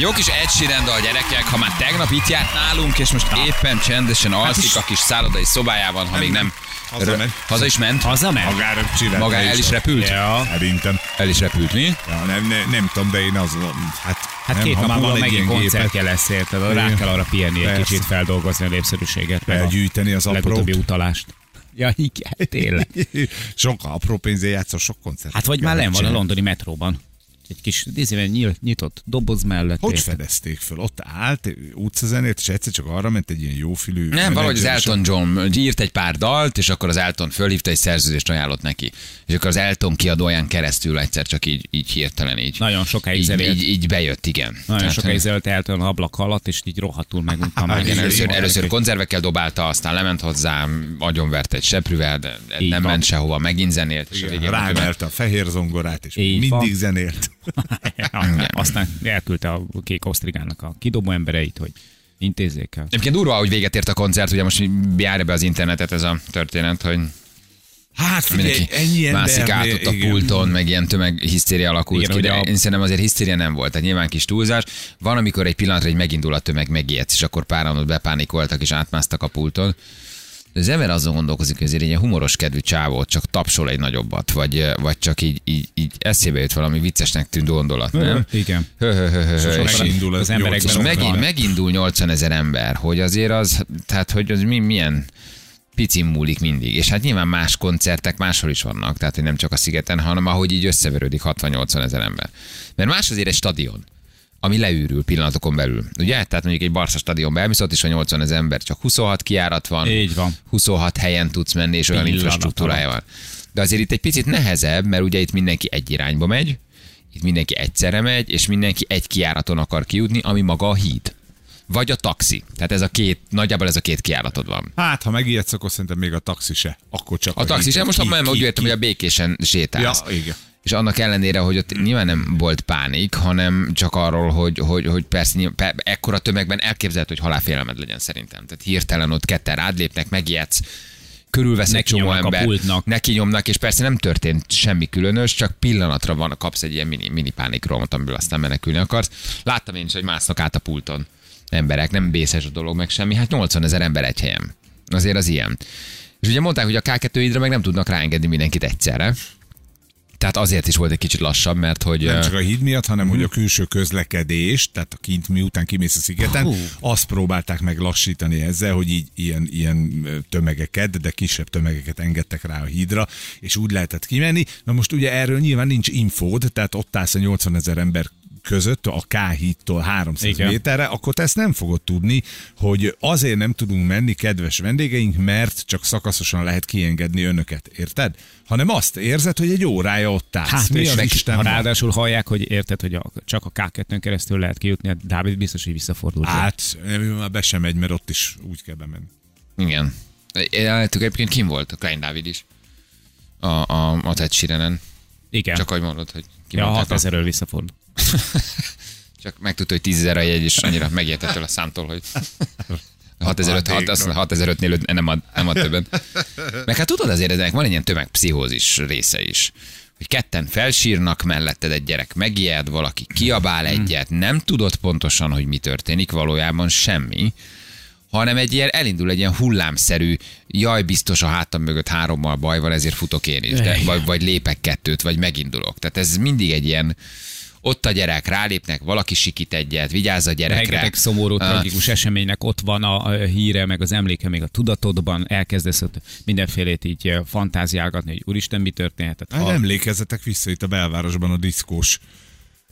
Egy jó kis Sheeran dal, gyerekek, ha már tegnap itt járt nálunk, és most éppen csendesen alszik a kis szállodai szobájában, ha még nem... Hazament. Haza is ment? Hazament? Magára csinált. Maga el is repült? Ja. Szerintem. El is repült, mi? Ja, nem, nem, nem tudom, de én az, hát, Hát nem, két ha nap múlva megint koncertje lesz, érted? Rá kell arra pihenni egy kicsit, feldolgozni a népszerűséget. a Elgyűjteni az Legutóbbi aprót. utalást. Ja, igen, tényleg. sok apró pénzé játszol, sok koncert. Hát vagy már nem van a londoni metróban. Egy kis nyílt, nyitott doboz mellett. Hogy érted? fedezték föl? Ott állt utcazenét, és egyszer csak arra ment egy ilyen jófülű Nem, valahogy az Elton John írt egy pár dalt, és akkor az Elton fölhívta egy szerződést ajánlott neki. És akkor az Elton kiadóján keresztül egyszer csak így, így hirtelen így. Nagyon sokáig így, így, így, bejött, igen. Nagyon Tehát, sokáig zöld eltön ablak alatt, és így rohadtul meguntam. meg. Igen, először, először konzervekkel dobálta, aztán lement hozzám, agyonvert egy seprűvel, de Így nem van. ment sehova, megint zenélt, és a Igen, rámerte a fehér zongorát, és Így mindig van. zenélt. Aztán elküldte a kék osztrigának a kidobó embereit, hogy intézzék el. Egyébként durva, hogy véget ért a koncert, ugye most járja be az internetet ez a történet, hogy Hát figyelj, mindenki ennyi ember. mászik át ott a pulton, meg ilyen tömeghisztéria alakult Igen, ki, de a- én szerintem azért hisztéria nem volt, tehát nyilván kis túlzás. Van, amikor egy pillanatra egy megindul a tömeg, megijedsz, és akkor páran ott bepánikoltak és átmásztak a pulton. Az ember azon gondolkozik, hogy azért egy ilyen humoros kedvű csávó csak tapsol egy nagyobbat, vagy, vagy csak így, így, így eszébe jut valami viccesnek tűnt gondolat, nem? Igen. Megindul az emberekben és megint, megindul 80 ezer ember, hogy azért az, tehát hogy az mi, milyen picin múlik mindig. És hát nyilván más koncertek máshol is vannak, tehát hogy nem csak a szigeten, hanem ahogy így összeverődik 60-80 ezer ember. Mert más azért egy stadion ami leűrül pillanatokon belül. Ugye? Tehát mondjuk egy Barca stadion bemész, ott is van 80 ezer ember, csak 26 kiárat van, Így van. 26 helyen tudsz menni, és olyan Pillanat infrastruktúrája van. De azért itt egy picit nehezebb, mert ugye itt mindenki egy irányba megy, itt mindenki egyszerre megy, és mindenki egy kiáraton akar kijutni, ami maga a híd. Vagy a taxi. Tehát ez a két, nagyjából ez a két kiáratod van. Hát, ha megijedsz, akkor szerintem még a taxi se. Akkor csak A taxi sem, most ki- ki- úgy értem, hogy a békésen sétálsz. Ja, igen. És annak ellenére, hogy ott nyilván nem volt pánik, hanem csak arról, hogy, hogy, hogy persze nyilván, pe, ekkora tömegben elképzelhető, hogy halálfélelmed legyen szerintem. Tehát hirtelen ott ketten rád lépnek, megijedsz, körülvesz egy csomó ember, pultnak. neki nyomnak, és persze nem történt semmi különös, csak pillanatra van, kapsz egy ilyen mini, mini pánikrohamot, amiből aztán menekülni akarsz. Láttam én is, hogy másznak át a pulton emberek, nem bészes a dolog, meg semmi. Hát 80 ezer ember egy helyen. Azért az ilyen. És ugye mondták, hogy a K2 idre meg nem tudnak ráengedni mindenkit egyszerre. Tehát azért is volt egy kicsit lassabb, mert hogy... Nem csak a híd miatt, hanem Mhm. hogy a külső közlekedés, tehát a kint miután kimész a szigeten, Hú. azt próbálták meg lassítani ezzel, hogy így ilyen, ilyen tömegeket, de kisebb tömegeket engedtek rá a hídra, és úgy lehetett kimenni. Na most ugye erről nyilván nincs infód, tehát ott állsz a 80 ezer ember között, a K hídtól 300 Igen. méterre, akkor te ezt nem fogod tudni, hogy azért nem tudunk menni, kedves vendégeink, mert csak szakaszosan lehet kiengedni önöket, érted? Hanem azt érzed, hogy egy órája ott állsz. Hát, Mi és az meg, Isten ha ráadásul hallják, hogy érted, hogy a, csak a K2-n keresztül lehet kijutni, hát Dávid biztos, hogy visszafordul. Hát, ő már be sem megy, mert ott is úgy kell bemenni. Igen. Állítok, egyébként kim volt a Klein Dávid is. A, a, a Ted. Igen. Csak ahogy mondod, hogy ja, kimondták. 6000-ről visszafordul. Csak megtudta, hogy 10 a jegy, és annyira megijedt ettől a számtól, hogy 6005-nél nem ad, nem ad többet. Meg hát tudod azért, ennek van egy ilyen tömegpszichózis része is. Hogy ketten felsírnak, melletted egy gyerek megijed, valaki kiabál egyet, nem tudod pontosan, hogy mi történik, valójában semmi hanem egy ilyen, elindul egy ilyen hullámszerű, jaj, biztos a hátam mögött hárommal baj van, ezért futok én is, de, vagy, vagy lépek kettőt, vagy megindulok. Tehát ez mindig egy ilyen, ott a gyerek, rálépnek, valaki sikít egyet, vigyázz a gyerekre. Rengeteg szomorú, Ah, tragikus eseménynek ott van a, a híre, meg az emléke még a tudatodban, elkezdesz ott mindenfélét így eh, fantáziálgatni, hogy úristen, mi történhetett. Hát Ha- emlékezzetek vissza itt a belvárosban a diszkós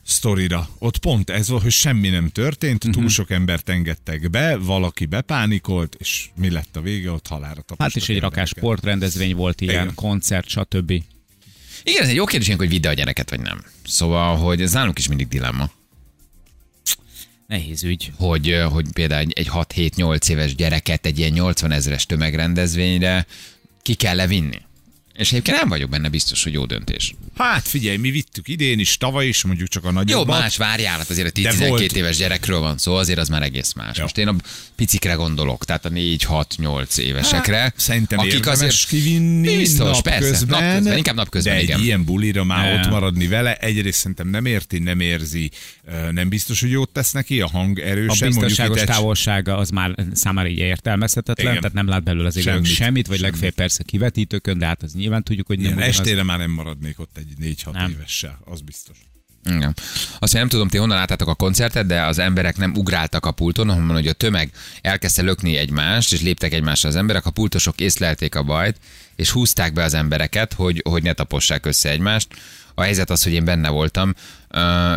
sztorira. Ott pont ez volt, hogy semmi nem történt, Mhm. túl sok embert engedtek be, valaki bepánikolt, és mi lett a vége? Ott halára tapostak Hát is egy rakás sportrendezvény volt ilyen, Igen. koncert, stb. Igen, ez egy jó kérdés, hogy vidd a gyereket, vagy nem. Szóval, hogy ez nálunk is mindig dilemma. Nehéz ügy. hogy, hogy például egy- egy 6-7-8 éves gyereket egy ilyen 80 ezeres tömegrendezvényre ki kell levinni. És egyébként nem vagyok benne biztos, hogy jó döntés. Hát figyelj, mi vittük idén is, tavaly is, mondjuk csak a Jó, nagyobbat. más várjál, hát azért a De 12 volt- éves gyerekről van szó, azért az már egész más. Ja. Most én a picikre gondolok, tehát a 4-6-8 évesekre, Hát, Szerintem akik azért kivinni Biztos, persze, napközben, napközben, inkább napközben, de egy igen. ilyen bulira már Ne. ott maradni vele, egyrészt szerintem nem érti, nem érzi, nem biztos, hogy jót tesz neki, a hang A erősen. biztonságos mondjuk távolsága az már számára így értelmezhetetlen, Igen. tehát nem lát belőle az Semmit. semmit, vagy Semmit. legfeljebb persze kivetítőkön, de hát az nyilván tudjuk, hogy nem ugyanaz. estére már nem maradnék ott egy 4-6 Nem. évessel, az biztos. Igen. Azt nem tudom, ti honnan láttátok a koncertet, de az emberek nem ugráltak a pulton, hanem hogy a tömeg elkezdte lökni egymást, és léptek egymásra az emberek, a pultosok észlelték a bajt, és húzták be az embereket, hogy, hogy ne tapossák össze egymást. A helyzet az, hogy én benne voltam,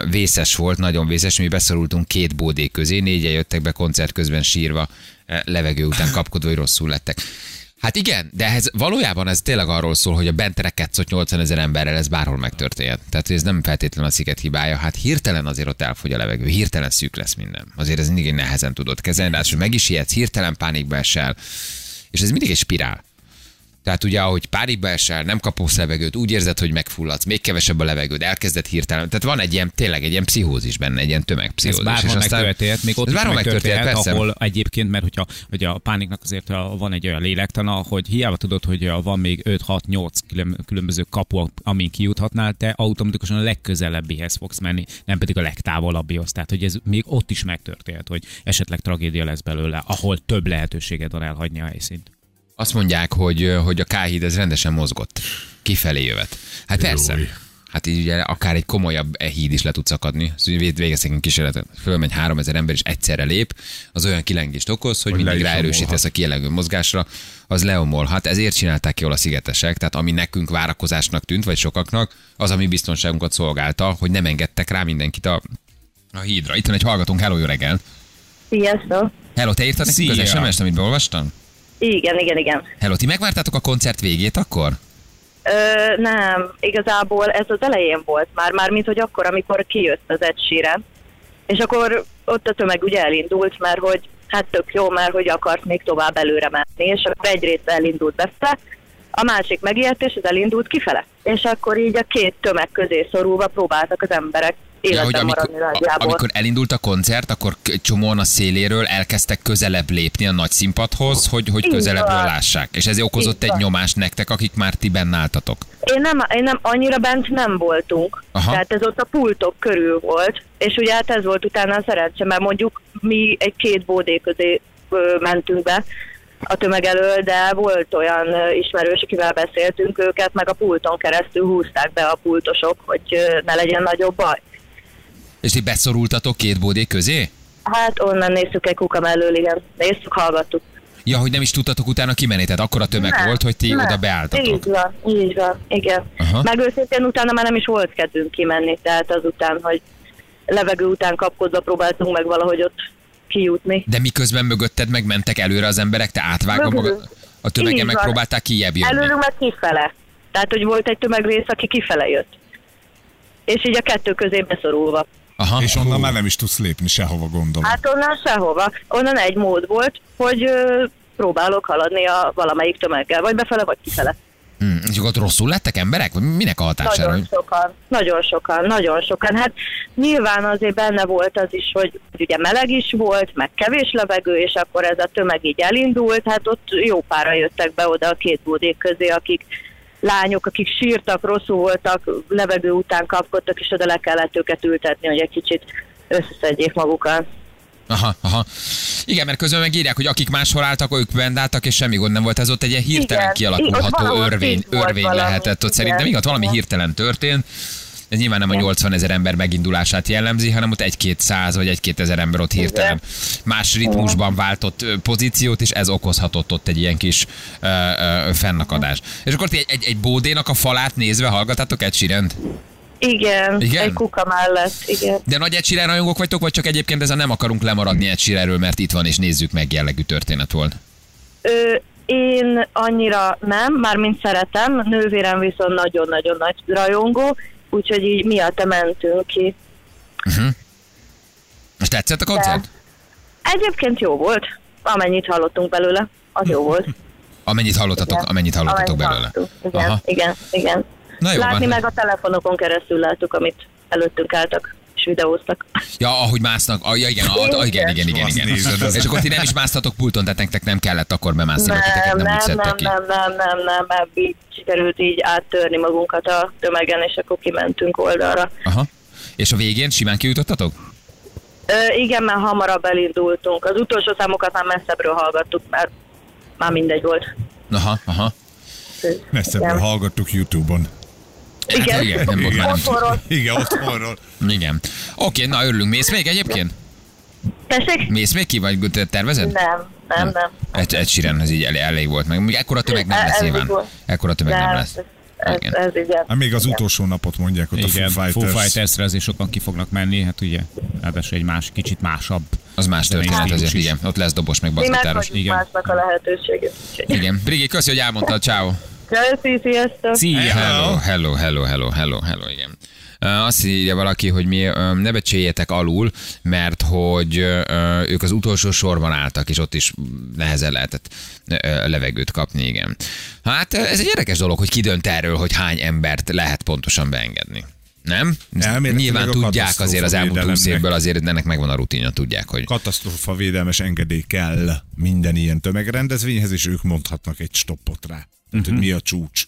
vészes volt, nagyon vészes, mi beszorultunk két bódé közé, négyen jöttek be koncert közben sírva, ö, levegő után kapkodva, hogy rosszul lettek. Hát igen, de ez valójában ez tényleg arról szól, hogy a bent rekedsz 80 ezer emberrel ez bárhol megtörténhet. Tehát ez nem feltétlenül a sziget hibája. Hát hirtelen azért ott elfogy a levegő, hirtelen szűk lesz minden. Azért ez mindig nehezen tudod kezelni, ráadásul meg is ijedsz, hirtelen pánikba esel. És ez mindig egy spirál. Tehát ugye, ahogy pánikba esel, nem kapsz levegőt, úgy érzed, hogy megfulladsz, még kevesebb a levegőd, elkezded hirtelen. Tehát van egy ilyen, tényleg egy ilyen pszichózis benne, egy ilyen Ez tömegpszichózis. bárhol és aztán- megtörténhet, még ott ez is bárhol megtörténhet, persze. ahol egyébként, mert hogyha, hogy a pániknak azért van egy olyan lélektana, hogy hiába tudod, hogy van még 5-6-8 külön- különböző kapu, amin kijuthatnál, te automatikusan a legközelebbihez fogsz menni, nem pedig a legtávolabbihoz. Tehát, hogy ez még ott is megtörténhet, hogy esetleg tragédia lesz belőle, ahol több lehetőséged van elhagyni a helyszínt. Azt mondják, hogy, hogy a K-híd ez rendesen mozgott. Kifelé jövet. Hát persze. Hát így ugye akár egy komolyabb e híd is le tud szakadni. Szóval vég- végeztek egy kísérletet. Fölmegy 3000 ember, és egyszerre lép, az olyan kilengést okoz, hogy, Hogy mindig ráerősítesz a kielengő mozgásra, az leomolhat. Ezért csinálták jól a szigetesek, tehát ami nekünk várakozásnak tűnt, vagy sokaknak, az a mi biztonságunkat szolgálta, hogy nem engedtek rá mindenkit a, a hídra. Itt van egy hallgatónk, hello, jó reggel. Sziasztok! Hello, te írtad nekünk az. SMS-t, amit beolvastam? Igen, igen, igen. Hello, ti megvártátok a koncert végét akkor? Ö, nem, igazából ez az elején volt már, már mint hogy akkor, amikor kijött az Ed Sheeran. És akkor ott a tömeg ugye elindult, mert hogy hát tök jó, mert hogy akart még tovább előre menni, és akkor egy része elindult befele, a másik megijedt, és az elindult kifele. És akkor így a két tömeg közé szorulva próbáltak az emberek életben maradni nagyjából. amikor elindult a koncert, akkor csomóan a széléről elkezdtek közelebb lépni a nagy színpadhoz, hogy, hogy Így közelebbről van. lássák. És ez okozott Így egy van. nyomást nektek, akik már ti benne álltatok. Én nem, én nem, annyira bent nem voltunk. Aha. Tehát ez ott a pultok körül volt, és ugye hát ez volt utána a szerencse, mert mondjuk mi egy két bódé közé ö, mentünk be a tömeg elől, de volt olyan ismerős, akivel beszéltünk őket, meg a pulton keresztül húzták be a pultosok, hogy ne legyen nagyobb baj. És ti beszorultatok két bódé közé? Hát onnan néztük egy kuka mellől, igen. Néztük, hallgattuk. Ja, hogy nem is tudtatok utána kimenni, tehát akkora tömeg Nem, volt, hogy ti nem. oda beálltatok. Így van, így van, igen. Aha. Meg őszintén utána már nem is volt kedvünk kimenni, tehát azután, hogy levegő után kapkodva próbáltunk meg valahogy ott kijutni. De miközben mögötted meg mentek előre az emberek, te átvágva Mögülünk. magad, a tömegen megpróbálták kijebb jönni. Előlünk meg kifele. Tehát, hogy volt egy tömegrész, aki kifele jött. És így a kettő közé beszorulva. Aha. És onnan már nem is tudsz lépni sehova, gondolom. Hát onnan sehova. Onnan egy mód volt, hogy ö, próbálok haladni a valamelyik tömeggel, vagy befele, vagy kifele. Hmm. És akkor ott rosszul lettek emberek? Minek a hatására? Nagyon sokan, nagyon sokan, nagyon sokan. Hát nyilván azért benne volt az is, hogy ugye meleg is volt, meg kevés levegő, és akkor ez a tömeg így elindult, hát ott jó pára jöttek be oda a két bódék közé, akik lányok, akik sírtak, rosszul voltak, levegő után kapkodtak, és oda le kellett őket ültetni, hogy egy kicsit összeszedjék magukat. Aha, aha. Igen, mert közben megírják, hogy akik máshol álltak, ők bent álltak, és semmi gond nem volt. Ez ott egy ilyen hirtelen Igen. kialakulható örvény, örvény valami. lehetett ott. Igen. Szerintem igaz, valami Igen. hirtelen történt. Ez nyilván nem a Igen. 80 ezer ember megindulását jellemzi, hanem ott egy-két száz vagy egy-két ezer ember ott hirtelen más ritmusban váltott pozíciót, és ez okozhatott ott egy ilyen kis ö, ö, fennakadást. És akkor ti egy, egy, egy bódénak a falát nézve hallgatátok egy sirent? Igen, Igen? egy kuka mellett, igen. De nagy egy rajongók vagytok, vagy csak egyébként ez a nem akarunk lemaradni egy Sheeranről, mert itt van és nézzük meg jellegű történet volt? Ö, én annyira nem, mármint szeretem, nővérem viszont nagyon-nagyon nagy rajongó, úgyhogy így miatta mentünk ki. Most tetszett a koncert? Egyébként jó volt, amennyit hallottunk belőle, az jó volt. Amennyit hallottatok, Igen. amennyit hallottatok Amennyit belőle. Igen, igen, igen. Na jó Látni van. meg a telefonokon keresztül láttuk, amit előttünk álltak és videóztak. Ja, ahogy másznak. Ah, ja, igen, a, a, igen, igen, igen, igen. nézed, az- És akkor ti nem is másztatok pulton, tehát nektek nem kellett akkor bemászni, Nem, nem, nem, nem, nem, ki. nem, nem, nem, nem, nem, így sikerült így áttörni magunkat a tömegen, és akkor kimentünk oldalra. Aha. És a végén simán kijutottatok? Ö, igen, mert hamarabb elindultunk. Az utolsó számokat már messzebbről hallgattuk, mert már mindegy volt. Aha, aha. Messzebbről Igen. hallgattuk YouTube-on. Hát igen, nem volt már nem. Otthonról. Igen, otthonról. Igen. Oké, na örülünk. Mész még egyébként? Tessék? Mész még ki, vagy te tervezed? Nem, nem, nem. Egy, egy síren ez így elég, elég volt. Meg még ekkora tömeg nem Ez- lesz nyilván. Ekkora tömeg nem Nem, lesz. ez, ez, Igen. ez igen. Hát még az Igen. utolsó napot mondják ott Igen, a Foo Fighters. Foo Fighters-re azért sokan ki fognak menni, hát ugye, ráadásul egy más, kicsit másabb. Az más történet azért, igen. Ott lesz dobos, meg Mi baszgitáros. meghagyjuk igen. másnak a lehetőséget. Igen. Brigi, köszi, hogy elmondtad. Ciao. Köszi, sziasztok! Szia! Hello, hello, hello, hello, hello, hello, igen. Azt írja valaki, hogy mi ne becséljetek alul, mert hogy ők az utolsó sorban álltak, és ott is nehezen lehetett levegőt kapni, igen. Hát ez egy érdekes dolog, hogy ki dönt erről, hogy hány embert lehet pontosan beengedni. Nem? Elméletileg Nyilván tudják azért az elmúlt 20 katasztrófavédelemnek. évből, azért ennek megvan a rutinja, tudják, hogy Katasztrófa védelmes engedély kell minden ilyen tömegrendezvényhez, és ők mondhatnak egy stoppot rá. Tehát, hogy mi a csúcs.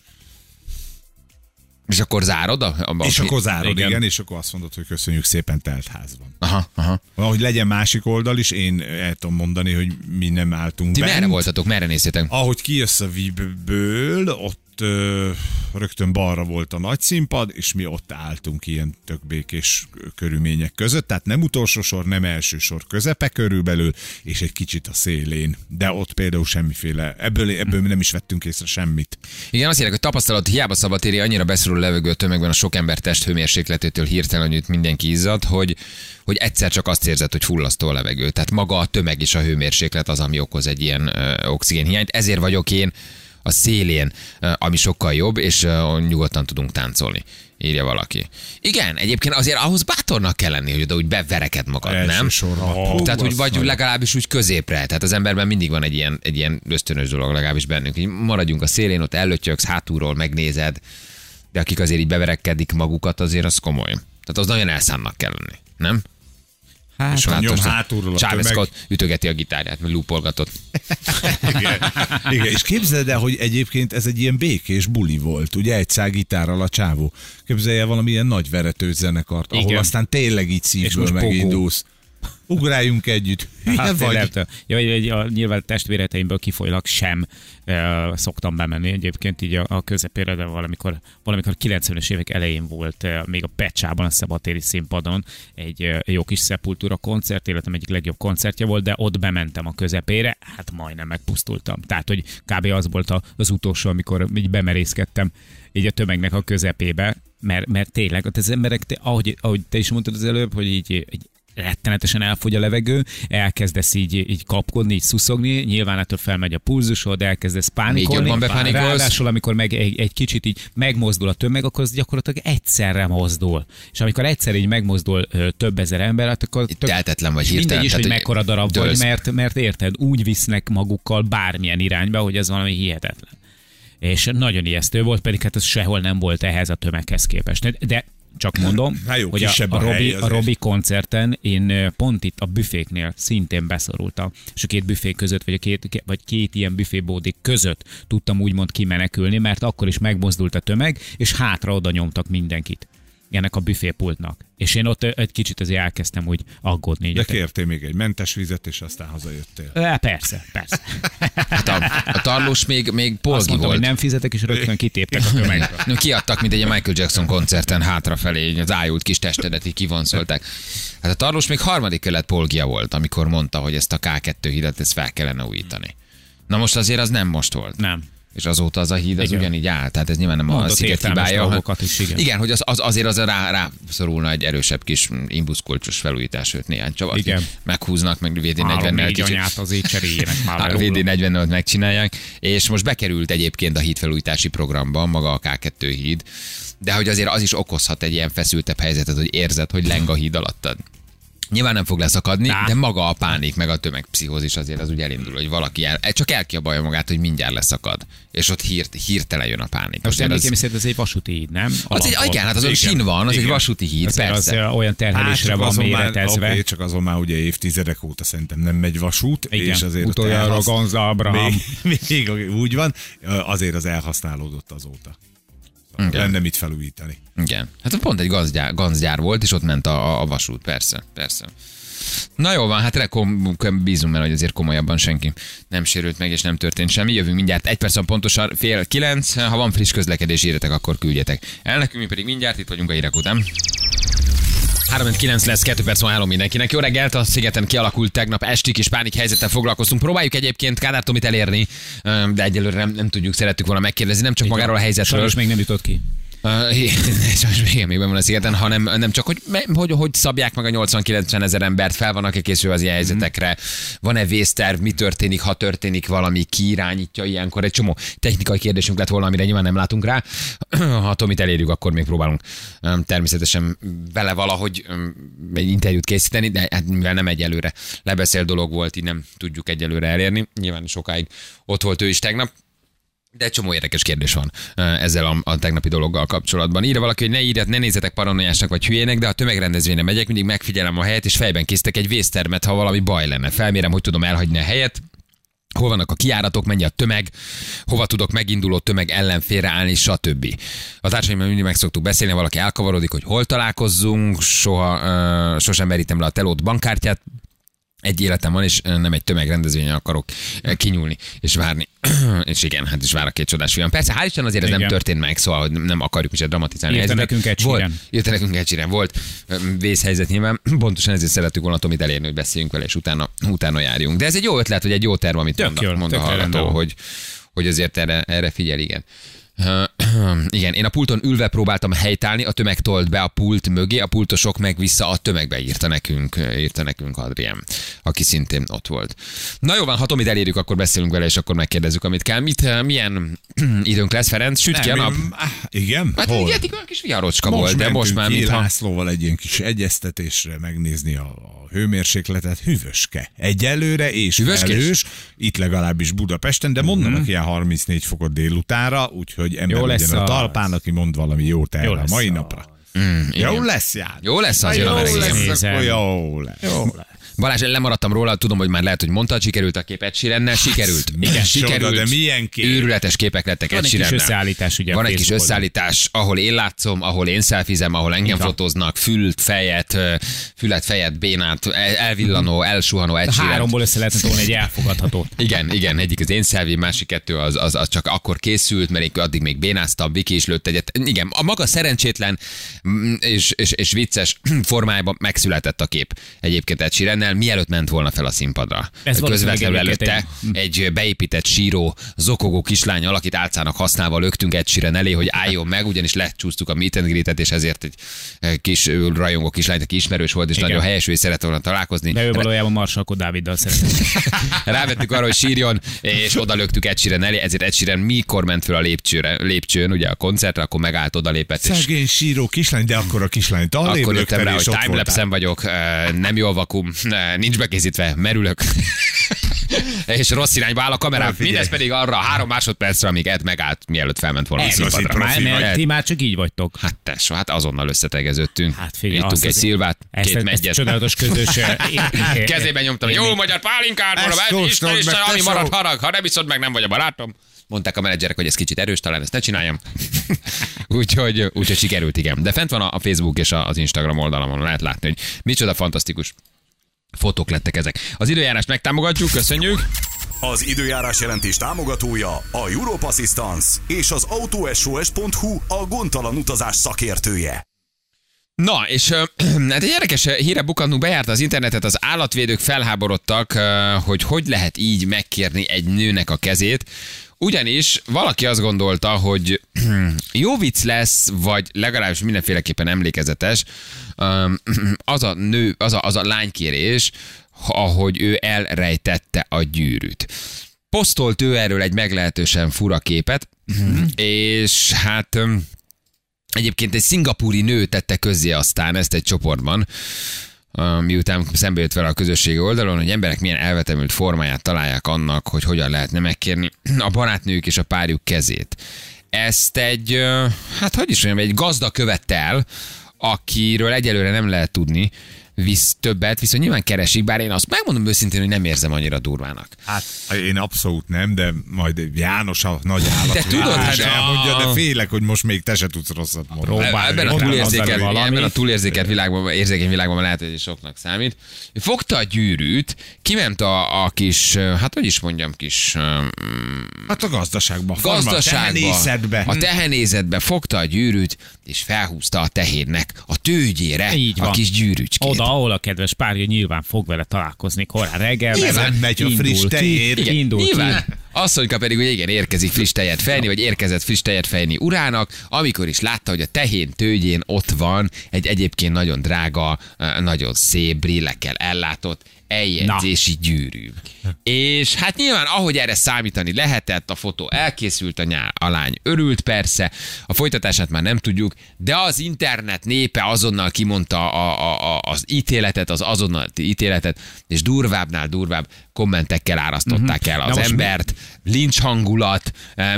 és akkor zárod? A, a, És akkor zárod, igen. Igen. és akkor azt mondod, hogy köszönjük szépen telt házban. Aha, aha. Valahogy legyen másik oldal is, én el tudom mondani, hogy mi nem álltunk Ti bent. merre voltatok, merre néztétek? Ahogy kijössz a Vibből, ott ö, rögtön balra volt a nagy színpad, és mi ott álltunk ilyen tök békés körülmények között, tehát nem utolsó sor, nem első sor közepe körülbelül, és egy kicsit a szélén. De ott például semmiféle, ebből, ebből mi nem is vettünk észre semmit. Igen, azt írják, hogy tapasztalat hiába szabadtéri, annyira beszorul a levegő a tömegben a sok ember test hőmérsékletétől hirtelen, hogy mindenki izzad, hogy, hogy egyszer csak azt érzed, hogy fullasztó a levegő. Tehát maga a tömeg és a hőmérséklet az, ami okoz egy ilyen ö, oxigénhiányt. Ezért vagyok én a szélén, ami sokkal jobb, és nyugodtan tudunk táncolni, írja valaki. Igen, egyébként azért ahhoz bátornak kell lenni, hogy oda úgy bevereked magad, nem? Elsősorban. Hú, Tehát úgy vagy nagyon. legalábbis úgy középre. Tehát az emberben mindig van egy ilyen, egy ilyen ösztönös dolog, legalábbis bennünk. Így maradjunk a szélén, ott ellötyögsz, hátulról megnézed, de akik azért így beverekedik magukat, azért az komoly. Tehát az nagyon elszánnak kell lenni, nem? Hát, És nyom látod, hátulról a Chávez tömeg. Scott ütögeti a gitárját, vagy lúpolgatott. Igen. Igen, és képzeld el, hogy egyébként ez egy ilyen békés buli volt, ugye egy szál gitárral a csávó. Képzelj el valamilyen nagy verető zenekart, ahol Igen. aztán tényleg így szívből megindulsz. Ugráljunk együtt. Hülye Hát vagy. tényleg, ja, hogy a, nyilván testvéreteimből kifolyólag sem e, szoktam bemenni egyébként így a, a közepére, de valamikor, valamikor 90-es évek elején volt e, még a Pecsában, a szabatéri színpadon egy e, jó kis szepultúra koncert, életem egyik legjobb koncertje volt, de ott bementem a közepére, hát majdnem megpusztultam. Tehát, hogy kb. az volt a- az utolsó, amikor így bemerészkedtem így a tömegnek a közepébe, mert, mert tényleg ott az emberek, te, ahogy, ahogy te is mondtad az előbb, hogy így, így rettenetesen elfogy a levegő, elkezdesz így, így kapkodni, így szuszogni, nyilván ettől felmegy a pulzusod, elkezdesz pánikolni. jobban bepánikolsz. Ráadásul, amikor meg egy, egy kicsit így megmozdul a tömeg, akkor az gyakorlatilag egyszerre mozdul. És amikor egyszer így megmozdul több ezer ember, hát akkor Itt teltetlen vagy hirtelen, mindegy is, tehát, hogy mekkora darab vagy, dőlsz. mert, mert érted, úgy visznek magukkal bármilyen irányba, hogy ez valami hihetetlen. És nagyon ijesztő volt, pedig hát ez sehol nem volt ehhez a tömeghez képest. De csak mondom, Hát jó, hogy a, a, a hely Robi, a. Robi koncerten én pont itt a büféknél szintén beszorultam, és a két büfé között, vagy, a két, vagy két ilyen büfébódik között tudtam úgymond kimenekülni, mert akkor is megmozdult a tömeg, és hátra oda nyomtak mindenkit ennek a büfépultnak. És én ott egy kicsit azért elkezdtem úgy aggódni. így De kértél még egy mentes vizet, és aztán hazajöttél. Ö, Persze, persze. Hát a, a tarlós még, még Azt polgi mondtam, volt. hogy nem fizetek, és rögtön kitéptek a tömegbe. No, kiadtak, mint egy Michael Jackson koncerten hátrafelé, az ájult kis testedet így kivonszolták. Hát a Tarlós még harmadik kelet polgia volt, amikor mondta, hogy ezt a K2 hidat ezt fel kellene újítani. Na most azért az nem most volt. Nem. És azóta az a híd az Igen. ugyanígy áll, tehát ez nyilván nem a Mondott sziget értelmes hibája. dolgokat is, igen. igen, hogy az, az azért az rá, rá szorulna egy erősebb kis imbuszkulcsos felújítás, őt néhány csavar. Igen. Meghúznak, meg VD40-nel Három-négy kicsit. azért cseréljenek már A le róla. VD40-ot megcsinálják, és most bekerült egyébként a hídfelújítási programba maga a K2 híd, de hogy azért az is okozhat egy ilyen feszültebb helyzetet, hogy érzed, hogy leng a híd alattad. Nyilván nem fog leszakadni, Á. de maga a pánik, meg a tömegpszichózis azért az úgy elindul, hogy valaki el, csak elkiabálja magát, hogy mindjárt leszakad. És ott hírt, hirtelen jön a pánik. Most emlékeim szerint ez egy vasúti híd, nem? az egy, igen, hát azon Igen. sín van, az egy Igen. vasúti híd, Az, az persze. olyan terhelésre csak van méretezve. oké, csak azon már ugye évtizedek óta szerintem nem megy vasút, Igen, és azért utoljára elhasz- Gonza Abraham. Még, még úgy van, azért az elhasználódott azóta. Igen. Lenne mit felújítani. Igen. Hát pont egy gazgyár, gazgyár volt, és ott ment a, a, a vasút, persze, persze. Na jó van, hát rekom, bízunk benne, hogy azért komolyabban senki nem sérült meg, és nem történt semmi. Jövünk mindjárt egy percen pontosan fél kilenc. Ha van friss közlekedés, írjatok, akkor küldjetek. El nekünk, mi pedig mindjárt itt vagyunk a hírek után. 3-9 lesz, 2 perc van három mindenkinek. Jó reggelt, a szigeten kialakult tegnap esti kis pánik helyzettel foglalkoztunk. Próbáljuk egyébként Kádár Tomit elérni, de egyelőre nem, nem tudjuk, szerettük volna megkérdezni, nem csak magáról a helyzetről. Sajnos még nem jutott ki. Sajnos még, még van a szigeten, hanem nem csak, hogy, hogy, hogy szabják meg a 80-90 ezer embert, fel vannak-e készülve az ilyen helyzetekre, van-e vészterv, mi történik, ha történik valami, ki irányítja ilyenkor. Egy csomó technikai kérdésünk lett volna, amire nyilván nem látunk rá. Ha Tomit elérjük, akkor még próbálunk természetesen vele valahogy egy interjút készíteni, de hát mivel nem egyelőre lebeszél dolog volt, így nem tudjuk egyelőre elérni. Nyilván sokáig ott volt ő is tegnap. De egy csomó érdekes kérdés van ezzel a, a tegnapi dologgal kapcsolatban. Írja valaki, hogy ne írjat, ne nézzetek paranoiásnak vagy hülyének, de a tömegrendezvényre megyek, mindig megfigyelem a helyet, és fejben készítek egy vésztermet, ha valami baj lenne. Felmérem, hogy tudom elhagyni a helyet, hol vannak a kiáratok, mennyi a tömeg, hova tudok meginduló tömeg ellen félreállni, stb. A társaimmal mindig meg szoktuk beszélni, ha valaki elkavarodik, hogy hol találkozzunk, soha, uh, sosem merítem le a telót bankkártyát, egy életem van, és nem egy tömegrendezvényen akarok kinyúlni és várni. és igen, hát is vár a két csodás fiam. Persze, hál' Isten azért ez nem Igen. történt meg, szóval nem akarjuk is dramatizálni. helyzetet. nekünk Ed Volt, írta nekünk egy síren. Volt vészhelyzet nyilván, pontosan ezért szerettük volna Tomit elérni, hogy beszéljünk vele, és utána, utána járjunk. De ez egy jó ötlet, hogy egy jó terv, amit Tök mond, jól, mond a hallgató, hogy, hogy azért erre, erre figyel, igen. Igen, én a pulton ülve próbáltam helytállni, a tömeg tolt be a pult mögé, a pultosok meg vissza a tömegbe írta nekünk, írta nekünk Adrien, aki szintén ott volt. Na jó van, ha Tomit elérjük, akkor beszélünk vele, és akkor megkérdezzük, amit kell. Mit, milyen időnk lesz, Ferenc? Süt ki a nap? igen? Hát Hol? olyan kis viharocska volt, de most már mintha... Lászlóval egy ilyen kis egyeztetésre megnézni a, a hőmérsékletet. Hűvöske. Egyelőre és Hűvöskés? felhős. Itt legalábbis Budapesten, de mondanak Mhm. ilyen 34 fokot délutára, úgyhogy ember Jó lesz legyen a az. talpán, aki mond valami jó terve Jó a mai napra. Mm, Jó igen. lesz, Ján. Jó lesz az, Ha jön a jó lesz, Nézem. akkor jó lesz. Jó lesz. Balázs, lemaradtam róla, tudom, hogy már lehet, hogy mondtad, sikerült a kép Ed Sheerannel, sikerült. milyen sikerült. csoda, de milyen kép. Őrületes képek lettek Van Ed egy kis összeállítás ugye Van egy kis összeállítás, ahol én látszom, ahol én szelfizem, ahol engem van. fotóznak, fült, fejet, fület, fejet, bénát, el- elvillanó, elsuhanó Ed A Sheeran. háromból össze lehetne tolni egy elfogadható. Igen, igen, egyik az én szelvi, másik kettő az, az, az, csak akkor készült, mert én addig még bénáztam, Viki is lőtt egyet. Igen, a maga szerencsétlen és, és, és vicces formájában megszületett a kép egyébként egy sírennel, mielőtt ment volna fel a színpadra. Ez Közvetlenül előtte egy beépített síró, zokogó kislány alakit álcának használva lögtünk egy síren elé, hogy álljon meg, ugyanis lecsúsztuk a meet and greetet, és ezért egy eh, kis ö, rajongó kislány, aki ismerős volt, és Igen. nagyon helyes, ő szeretett volna találkozni. De ő valójában Marsalkó Dáviddal szeretett. Rávettük arra, hogy sírjon, és oda lögtük Ed Sheeran elé, ezért Ed Sheeran mikor ment föl a lépcsőre, lépcsőn, ugye a koncertre, akkor megállt, oda lépett, és Szegény síró kislány, de akkor a kislányt arrébb akkor jöttem rá, hogy timelapse vagyok, eh, nem jól vakum, eh, nincs bekészítve, merülök. és rossz irányba áll a figyelj. Mindez pedig arra három másodpercre, amíg Ed megállt, mielőtt felment volna a Igazi színpadra. ti már csak így vagytok. Hát tesó, hát azonnal összetegeződtünk. Hát figyelj, Ittunk azt egy szilvát, Ezt, két megyet. csodálatos közös... eh, Kezében nyomtam, jó magyar pálinkát, mondom, ez Isten, Isten, ami tesó. marad harag, ha nem iszod meg, nem vagy a barátom. Mondták a menedzserek, hogy ez kicsit erős, talán ezt ne csináljam. úgyhogy, úgyhogy sikerült, igen. De fent van a Facebook és az Instagram oldalamon, lehet látni, hogy micsoda fantasztikus fotók lettek ezek. Az időjárást megtámogatjuk, köszönjük. Az időjárás jelentés támogatója a Europe Assistance és az autosos.hu a gondtalan utazás szakértője. Na, és ö, hát egy érdekes híre bukantunk, bejárta az internetet, az állatvédők felháborodtak, hogy hogy lehet így megkérni egy nőnek a kezét, ugyanis valaki azt gondolta, hogy jó vicc lesz, vagy legalábbis mindenféleképpen emlékezetes, az a nő, az a, az a lánykérés, ahogy ő elrejtette a gyűrűt. Posztolt ő erről egy meglehetősen fura képet, és hát Egyébként egy szingapúri nő tette közzé aztán ezt egy csoportban, miután szembe jött vele a közösségi oldalon, hogy emberek milyen elvetemült formáját találják annak, hogy hogyan lehetne megkérni a barátnők és a párjuk kezét. Ezt egy, hát hogy is mondjam, egy gazda követte el, akiről egyelőre nem lehet tudni, visz többet, viszont nyilván keresik, bár én azt megmondom őszintén, hogy nem érzem annyira durvának. Hát én abszolút nem, de majd János a nagy állat. Te tudod, hát elmondja, a- de félek, hogy most még te se tudsz rosszat mondani. Ebben a, valamit. ebben a túlérzékelt világban, érzékeny világban lehet, hogy soknak számít. Fogta a gyűrűt, kiment a, a kis, hát hogy is mondjam, kis um, Hát a gazdaságban, farma, gazdaságba, tehenészetbe. a tehenészetbe fogta a gyűrűt, és felhúzta a tehénnek a tőgyére Így a kis gyűrűcskét. Oda, ahol a kedves párja nyilván fog vele találkozni korán reggel. Nyilván megy a friss ki, tejér. Igen, Indul nyilván. ki. Asszonyka pedig, hogy igen, érkezik friss tejet fejni, vagy érkezett friss tejet fejni urának, amikor is látta, hogy a tehén tőgyén ott van egy egyébként nagyon drága, eh, nagyon szép brillekkel ellátott eljegyzési gyűrű. És hát nyilván, ahogy erre számítani lehetett, a fotó elkészült, a, nyár, a lány örült persze, a folytatását már nem tudjuk, de az internet népe azonnal kimondta a, a, a, az ítéletet, az azonnal ítéletet, és durvábbnál durvább kommentekkel árasztották el az most mi- embert, lincs hangulat,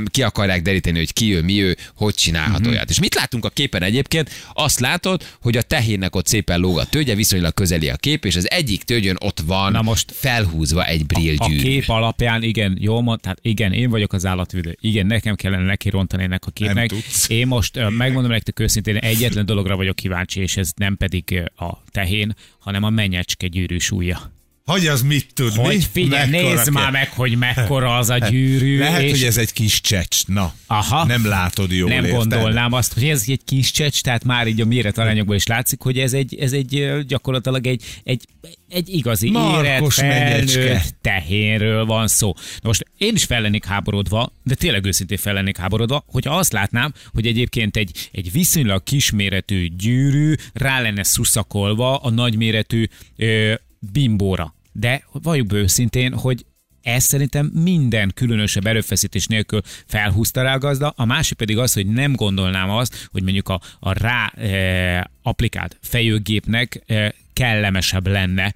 ki akarják deríteni, hogy ki ő, mi ő, hogy csinálhat olyat. És mit látunk a képen egyébként? Azt látod, hogy a tehénnek ott szépen lóg a tőgye, viszonylag közeli a kép, és az egyik tőgyön ott van Na most- felhúzva egy brill A gyűrű. kép alapján, igen, jól mond, tehát igen, én vagyok az állatvédő. Igen, nekem kellene neki rontani ennek a képnek. Én most ö, megmondom nektek őszintén, egyetlen dologra vagyok kíváncsi, és ez nem pedig a tehén, hanem a menyecske gyűrű súlya. Hogy az mit tud? Hogy mi? figyelj, Mekkora nézd már meg, hogy mekkora az a gyűrű. Lehet, és hogy ez egy kis csecs. Na, Aha. nem látod jól, nem érted? gondolnám azt, hogy ez egy kis csecs, tehát már így a méretarányokból is látszik, hogy ez egy, ez egy gyakorlatilag egy, egy, egy igazi érett, felnőtt tehénről van szó. Na most én is fel lennék háborodva, de tényleg őszintén fel lennék háborodva, hogyha azt látnám, hogy egyébként egy, egy viszonylag kisméretű gyűrű rá lenne szuszakolva a nagyméretű ö, bimbóra. De valljuk be őszintén, hogy ez szerintem minden különösebb erőfeszítés nélkül felhúzta rá a gazda, a másik pedig az, hogy nem gondolnám azt, hogy mondjuk a, a rá e, applikált fejőgépnek e, kellemesebb lenne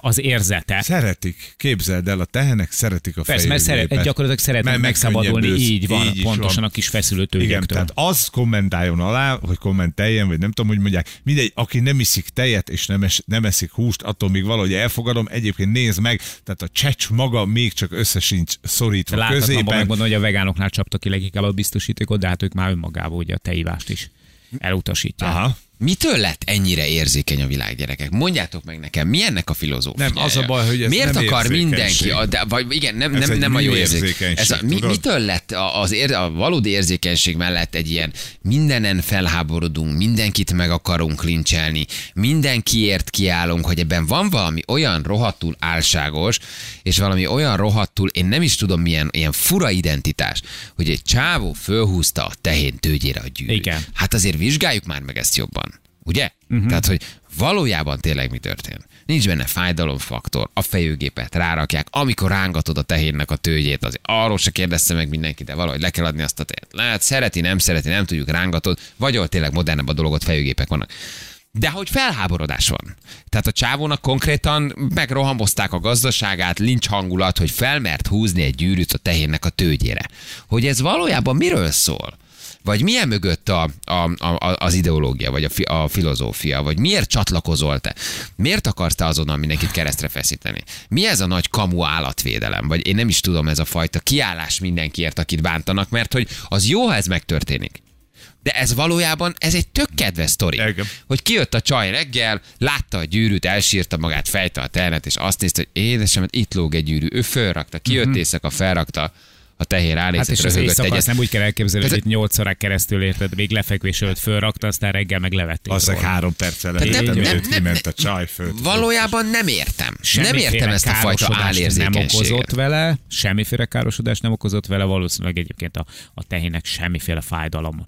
az érzete. Szeretik, képzeld el, a tehenek szeretik a Persze, mert szeret, gyakorlatilag szeretnek Mert megszabadulni, így van, Így pontosan van. a kis feszülő Igen, tehát az kommentáljon alá, vagy kommenteljen, vagy nem tudom, hogy mondják. Mindegy, aki nem iszik tejet, és nem, es, nem eszik húst, attól még valahogy elfogadom. Egyébként nézd meg, tehát a csecs maga még csak össze sincs szorítva Láthatatlanban középen. megmondom, hogy a vegánoknál csaptak ki leginkább a biztosítékot, de hát ők már önmagában ugye a tejívást is elutasítják. Aha. Mitől lett ennyire érzékeny a világ, gyerekek? Mondjátok meg nekem, mi ennek a filozófiája? Nem, az a baj, hogy ez Miért nem akar érzékenység. mindenki, a, de, vagy igen, nem, Ez nem, nem a jó érzék. műérzékenység, Ez a, mi, tudod? mitől lett a- az ér, a valódi érzékenység mellett egy ilyen mindenen felháborodunk, mindenkit meg akarunk lincselni, mindenkiért kiállunk, hogy ebben van valami olyan rohadtul álságos, és valami olyan rohadtul, én nem is tudom milyen ilyen fura identitás, hogy egy csávó fölhúzta a tehén tőgyére a gyűrűt. Igen. Hát azért vizsgáljuk már meg ezt jobban. Ugye? Uh-huh. Tehát, hogy valójában tényleg mi történt. Nincs benne fájdalomfaktor, a fejőgépet rárakják, amikor rángatod a tehénnek a tőgyét, az arról se kérdezte meg mindenki, de valahogy le kell adni azt a tehet. Lehet, szereti, nem szereti, nem tudjuk rángatod, vagy ahol tényleg modernebb a dolog, ott fejőgépek vannak. De hogy felháborodás van. Tehát a csávónak konkrétan megrohamozták a gazdaságát, lincs hangulat, hogy felmert húzni egy gyűrűt a tehénnek a tőgyére. Hogy ez valójában miről szól? Vagy milyen mögött a, a, a, az ideológia, vagy a, fi, a filozófia, vagy miért csatlakozol te? Miért akarsz te azonnal mindenkit keresztre feszíteni? Mi ez a nagy kamu állatvédelem? Vagy én nem is tudom ez a fajta kiállás mindenkiért, akit bántanak, mert hogy az jó, ha ez megtörténik. De ez valójában, ez egy tök kedves sztori. Igen. Hogy kijött a csaj reggel, látta a gyűrűt, elsírta magát, fejte a ternet, és azt nézte, hogy édesem, itt lóg egy gyűrű. Ő fölrakta, kijött uh-huh. éjszaka, felrakta, a tehén Hát ránézett, és az röhögött éjszaka azt egyet. nem úgy kell elképzelni, hogy itt 8 órák keresztül érted, még lefekvés előtt fölrakta, aztán reggel meg levették. Róla. három perccel Tehát előtte, nem- nem- nem- kiment a csaj föl. Valójában nem értem. nem értem ezt a fajta nem okozott vele, semmiféle károsodást nem okozott vele, valószínűleg egyébként a, a tehének semmiféle fájdalom,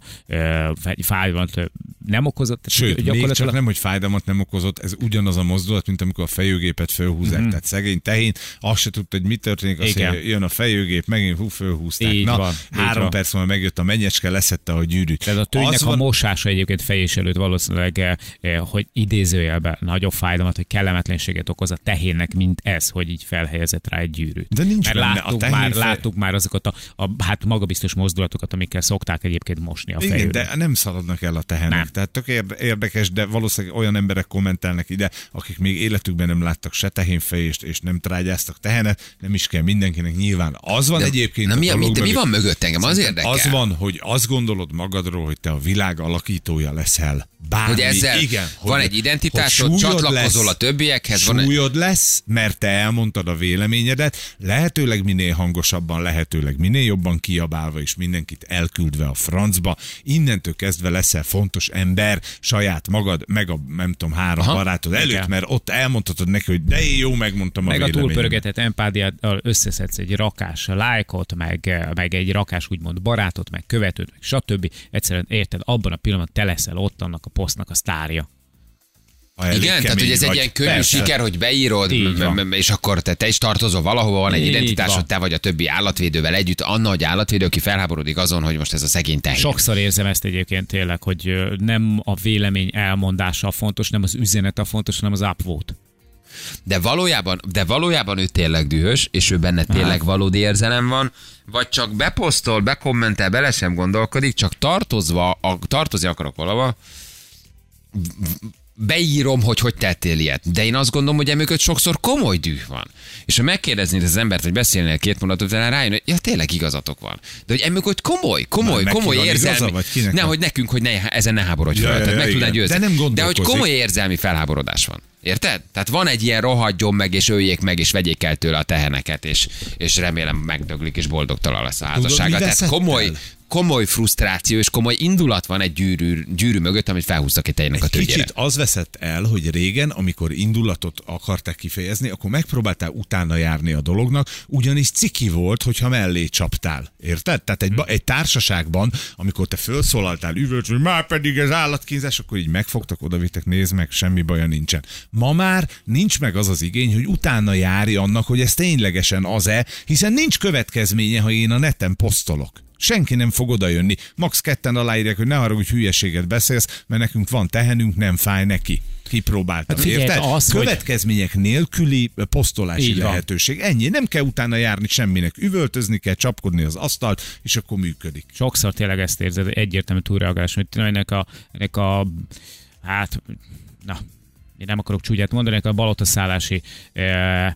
fájdalmat nem okozott. Sőt, még csak nem, hogy fájdalmat nem okozott, ez ugyanaz a mozdulat, mint amikor a fejőgépet fölhúzák. Mm-hmm. Tehát szegény tehén, azt se tudta, hogy mi történik, azt mondja, jön a fejőgép, megint hú, fölhúzták. Így Na, van, így három van. perc múlva megjött a menyecske, leszette a gyűrűt. Tehát a tőnynek Az a van- mosása egyébként fejés előtt valószínűleg, eh, eh, hogy idézőjelben nagyobb fájdalmat, hogy kellemetlenséget okoz a tehénnek, mint ez, hogy így felhelyezett rá egy gyűrűt. De nincs Mert benne a láttuk, tehén már, fej- láttuk már azokat a, a, hát magabiztos mozdulatokat, amikkel szokták egyébként mosni a Igen, fejüket. de nem szaladnak el a tehenek. Nem. Tehát tök érde- érdekes, de valószínűleg olyan emberek kommentelnek ide, akik még életükben nem láttak se tehénfejést, és nem trágyáztak tehenet, nem is kell mindenkinek nyilván. Az van De- egyébként. Na a mi, mi, dolog de mi van mögött engem? Az érdekel. Az van, hogy azt gondolod magadról, hogy te a világ alakítója leszel. Bármi, hogy ezzel igen, van hogy- egy identitásod, csatlakozol lesz, a többiekhez, van egy- Súlyod lesz, mert te elmondtad a véleményedet, lehetőleg minél hangosabban, lehetőleg minél jobban kiabálva, és mindenkit elküldve a francba. Innentől kezdve leszel fontos ember saját magad, meg a nem tudom, három Aha. barátod előtt, mert ott elmondhatod neki, hogy de én jó, megmondtam Meg a a véleményemet. túlpörgetett empádiával összeszedsz egy rakás lájkot, meg, eh, meg egy rakás úgymond barátot, meg követőt, meg stb. Egyszerűen érted, abban a pillanatban te leszel ott annak a posztnak a sztárja. Ha Igen, tehát hogy ez egy vagy. ilyen könnyű Persze. siker, hogy beírod, és akkor te, te is tartozol valahova, van egy Így identitásod, van. te vagy a többi állatvédővel együtt, Anna, hogy állatvédő, aki felháborodik azon, hogy most ez a szegény tehén. Sokszor érzem ezt egyébként tényleg, hogy nem a vélemény elmondása a fontos, nem az üzenet a fontos, hanem az upvote. De valójában, de valójában ő tényleg dühös, és ő benne tényleg valódi érzelem van, vagy csak beposztol, bekommentel, bele sem gondolkodik, csak tartozva, a, tartozni akarok valahova, beírom, hogy hogy tettél ilyet. De én azt gondolom, hogy emögött sokszor komoly düh van. És ha megkérdeznéd az embert, vagy beszélnél két mondatot, utána rájön, hogy ja, tényleg igazatok van. De hogy emögött komoly, komoly, Na, komoly igaza, érzelmi. vagy kinek ne, van? hogy nekünk, hogy ne, ezen ne háborodj Ja, fel. ja, meg győzni. De nem De hogy komoly érzelmi felháborodás van. Érted? Tehát van egy ilyen rohadjon meg, és öljék meg, és vegyék el tőle a teheneket, és, és remélem megdöglik, és boldogtalan lesz a házassága. mi Tehát komoly, el? Komoly frusztráció és komoly indulat van egy gyűrű, gyűrű mögött, amit felhúztak egy tejnek a tőgyére. kicsit az veszett el, hogy régen, amikor indulatot akarták kifejezni, akkor megpróbáltál utána járni a dolognak, ugyanis ciki volt, hogyha mellé csaptál. Érted? Tehát egy, egy társaságban, amikor te felszólaltál, üvölt, hogy már pedig ez állatkínzás, akkor így megfogtak, odavittek, nézd meg, semmi baja nincsen. Ma már nincs meg az az igény, hogy utána járj annak, hogy ez ténylegesen az-e, hiszen nincs következménye, ha én a neten posztolok. Senki nem fog oda jönni. Max ketten aláírják, hogy ne haragudj, hülyeséget beszélsz, mert nekünk van tehenünk, nem fáj neki. Kipróbáltam. Hát figyelj, érted? az, hogy- Következmények nélküli posztolási Így van. lehetőség. Ennyi. Nem kell utána járni semminek. Üvöltözni kell, csapkodni az asztalt, és akkor működik. Sokszor tényleg ezt érzed, egyértelmű túlreagálás, hogy ennek a, ennek a hát, na, én nem akarok csúgyát mondani, a balotaszállási eh,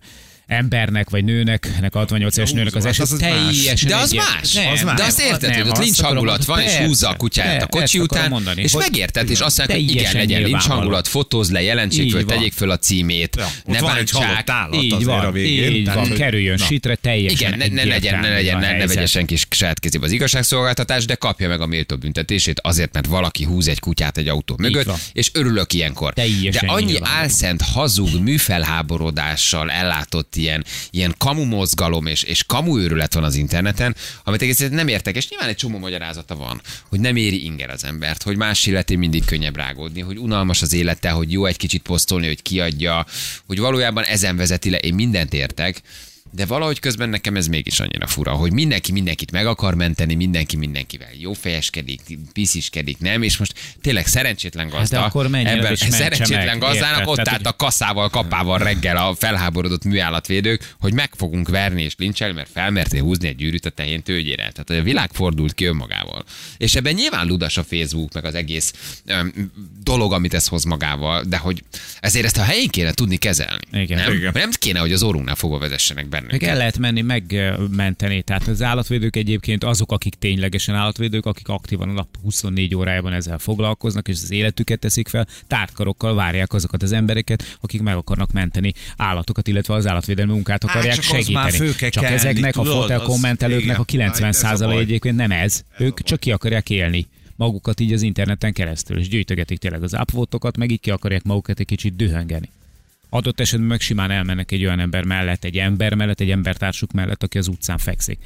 embernek vagy nőnek, ennek a 68 éves nőnek az eset az teljesen De az más. Nem, Az más. De azt érted, nem, hogy ott lincs hangulat van, és húzza a kutyát a kocsi után, mondani, és megérted, és azt mondják, hogy igen, legyen lincs hangulat, fotózd le, jelentsék föl, tegyék föl a címét, ne bántsák. állat Így van, így van, kerüljön sitre, teljesen Igen, ne, legyen, ne legyen, ne, vegye senki saját kezébe az igazságszolgáltatás, de kapja meg a méltó büntetését azért, mert valaki húz egy kutyát egy autó mögött, és örülök ilyenkor. De annyi álszent, hazug, műfelháborodással ellátott ilyen, ilyen kamu mozgalom és, és kamu őrület van az interneten, amit egészen nem értek, és nyilván egy csomó magyarázata van, hogy nem éri inger az embert, hogy más életén mindig könnyebb rágódni, hogy unalmas az élete, hogy jó egy kicsit posztolni, hogy kiadja, hogy valójában ezen vezeti le, én mindent értek, de valahogy közben nekem ez mégis annyira fura, hogy mindenki mindenkit meg akar menteni, mindenki mindenkivel jó fejeskedik, pisziskedik, nem? És most tényleg szerencsétlen gazda. Hát akkor mentse szerencsétlen meg, gazdának érted? ott Tehát, állt hogy- a kaszával, kapával reggel a felháborodott műállatvédők, hogy meg fogunk verni és lincselni, mert felmertél húzni egy gyűrűt a tehén tőgyére. Tehát hogy a világ fordult ki önmagával. És ebben nyilván ludas a Facebook, meg az egész öm, dolog, amit ez hoz magával, de hogy ezért ezt a helyén kéne tudni kezelni. Igen. Nem? Igen. nem kéne, hogy az orrunknál fogva vezessenek bennünket. Meg el lehet menni megmenteni. Tehát az állatvédők egyébként azok, akik ténylegesen állatvédők, akik aktívan a nap 24 órájában ezzel foglalkoznak, és az életüket teszik fel, tártkarokkal várják azokat az embereket, akik meg akarnak menteni állatokat, illetve az állatvédelmi munkát akarják csak az már segíteni. csak kelni, ezeknek a tudod, fotel az- kommentelőknek a 90 Hát ez a százalék baj. egyébként nem ez. ők csak ki akarják élni magukat így az interneten keresztül, és gyűjtögetik tényleg az upvotokat, meg így ki akarják magukat egy kicsit dühöngeni. Adott esetben meg simán elmennek egy olyan ember mellett, egy ember mellett, egy embertársuk mellett, aki az utcán fekszik.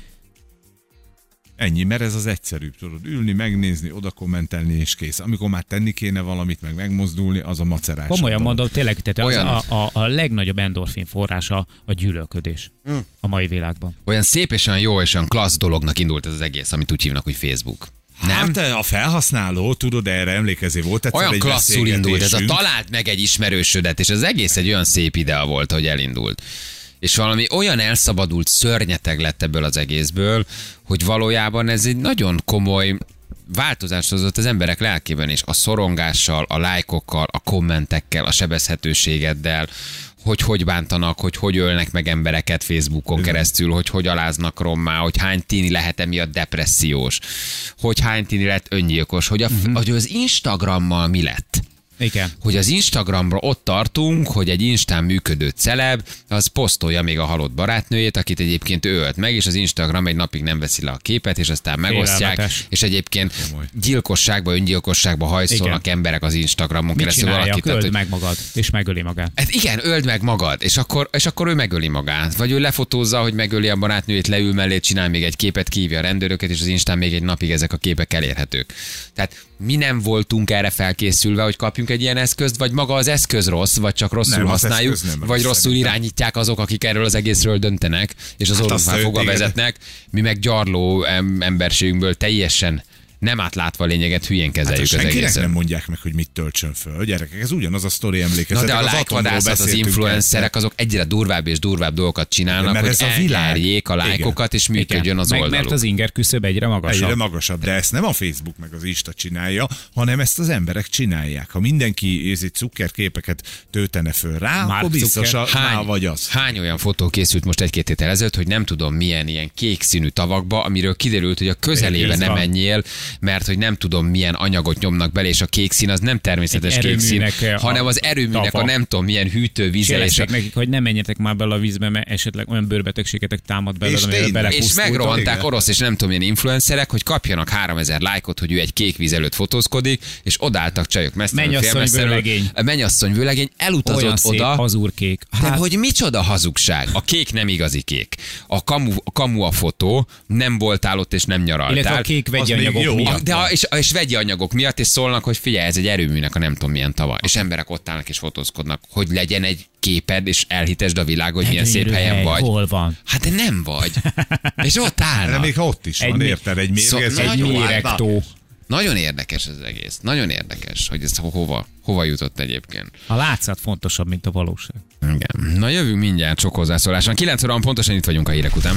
Ennyi, mert ez az egyszerűbb, tudod, ülni, megnézni, oda kommentelni, és kész. Amikor már tenni kéne valamit, meg megmozdulni, az a macerás. Komolyan mondom, tényleg, tehát Olyan. az a, a, a legnagyobb endorfin forrása a gyűlölködés a mai világban. Olyan szép és olyan jó és olyan klassz dolognak indult ez az egész, amit úgy hívnak, hogy Facebook. Nem? Hát a felhasználó, tudod, erre emlékezé volt olyan klasszul indult, ez a talált meg egy ismerősödet, és az egész egy olyan szép idea volt, hogy elindult. És valami olyan elszabadult szörnyeteg lett ebből az egészből, hogy valójában ez egy nagyon komoly változást hozott az emberek lelkében is. A szorongással, a lájkokkal, a kommentekkel, a sebezhetőségeddel, hogy hogy bántanak, hogy hogy ölnek meg embereket Facebookon keresztül, hogy hogy aláznak rommá, hogy hány tini lehet emiatt depressziós, hogy hány tini lett öngyilkos, hogy, a, uh-huh. hogy az Instagrammal mi lett Igen. hogy az Instagramra ott tartunk, hogy egy Instán működő celeb, az posztolja még a halott barátnőjét, akit egyébként ő ölt meg, és az Instagram egy napig nem veszi le a képet, és aztán megosztják, Félelmetes. és egyébként gyilkosságba, öngyilkosságba hajszolnak Igen. emberek az Instagramon Mit keresztül valakit. Öld hogy- meg magad, és megöli magát. Hát igen, öld meg magad, és akkor, és akkor ő megöli magát. Vagy ő lefotózza, hogy megöli a barátnőjét, leül mellé, csinál még egy képet, kívja a rendőröket, és az Instán még egy napig ezek a képek elérhetők. Tehát mi nem voltunk erre felkészülve, hogy kapjunk egy ilyen eszközt, vagy maga az eszköz rossz, vagy csak rosszul Nem, használjuk, nem vagy rossz rosszul szerintem. irányítják azok, akik erről az egészről döntenek, és az Hát orvosnál fogva vezetnek, mi meg gyarló em- emberségünkből teljesen nem átlátva a lényeget, hülyén Hát kezeljük az senkinek egészet. nem mondják meg, hogy mit töltsön föl. Gyerekek, ez ugyanaz a sztori Na emlékezetek. de a az lájkvadászat, az influencerek, azok egyre durvább és durvább dolgokat csinálnak, Mert hogy ez a világ. a lájkokat, és működjön az meg, oldaluk. mert az inger küszöb egyre magasabb. Egyre magasabb, de ezt nem a Facebook meg az Insta csinálja, hanem ezt az emberek csinálják. Ha mindenki egy cukkerképeket töltene föl rá, Mark akkor biztos a, hány, vagy az. hány olyan fotó készült most egy-két héttel ezelőtt, hogy nem tudom milyen ilyen kék színű tavakba, amiről kiderült, hogy a közelébe nem menjél, mert hogy nem tudom milyen anyagot nyomnak bele, és a kék szín az nem természetes Egy kék szín, a hanem az erőműnek a tava. nem tudom milyen hűtővízzel, és, a, nekik, hogy ne menjetek már bele a vízbe, mert esetleg olyan bőrbetegségetek támad belőle, És tényleg. és megrohanták igen. orosz és nem tudom milyen influencerek, hogy kapjanak 3000 lájkot, hogy ő egy kék víz előtt fotózkodik, és odálltak csajok vőlegény. A Mennyasszony vőlegény elutazott Olyan szép, oda, hazúrkék. Hát, de hogy micsoda hazugság? A kék nem igazi kék. A kamu a, kamu a fotó, nem voltál ott és nem nyaraltál. illetve a kék vegyi még miatt. De a, és, és vegyi anyagok miatt, és szólnak, hogy figyelj, ez egy erőműnek a nem tudom milyen tava. És emberek ott állnak és fotózkodnak, hogy legyen egy képed, és elhitesd a világ, hogy milyen szép helyen hely, vagy. Hol van? Hát de nem vagy. És ott De állnak. még ha ott is Egy van, mi- érted? Egy Szó- mérgező. egy Egy Nagyon méregtó. Nagyon érdekes ez az egész. Nagyon érdekes, hogy ez ho- hova, hova jutott egyébként. A látszat fontosabb, mint a valóság. Igen. Na jövünk mindjárt sok hozzászólás. van. 9 óra pontosan itt vagyunk a hírek után.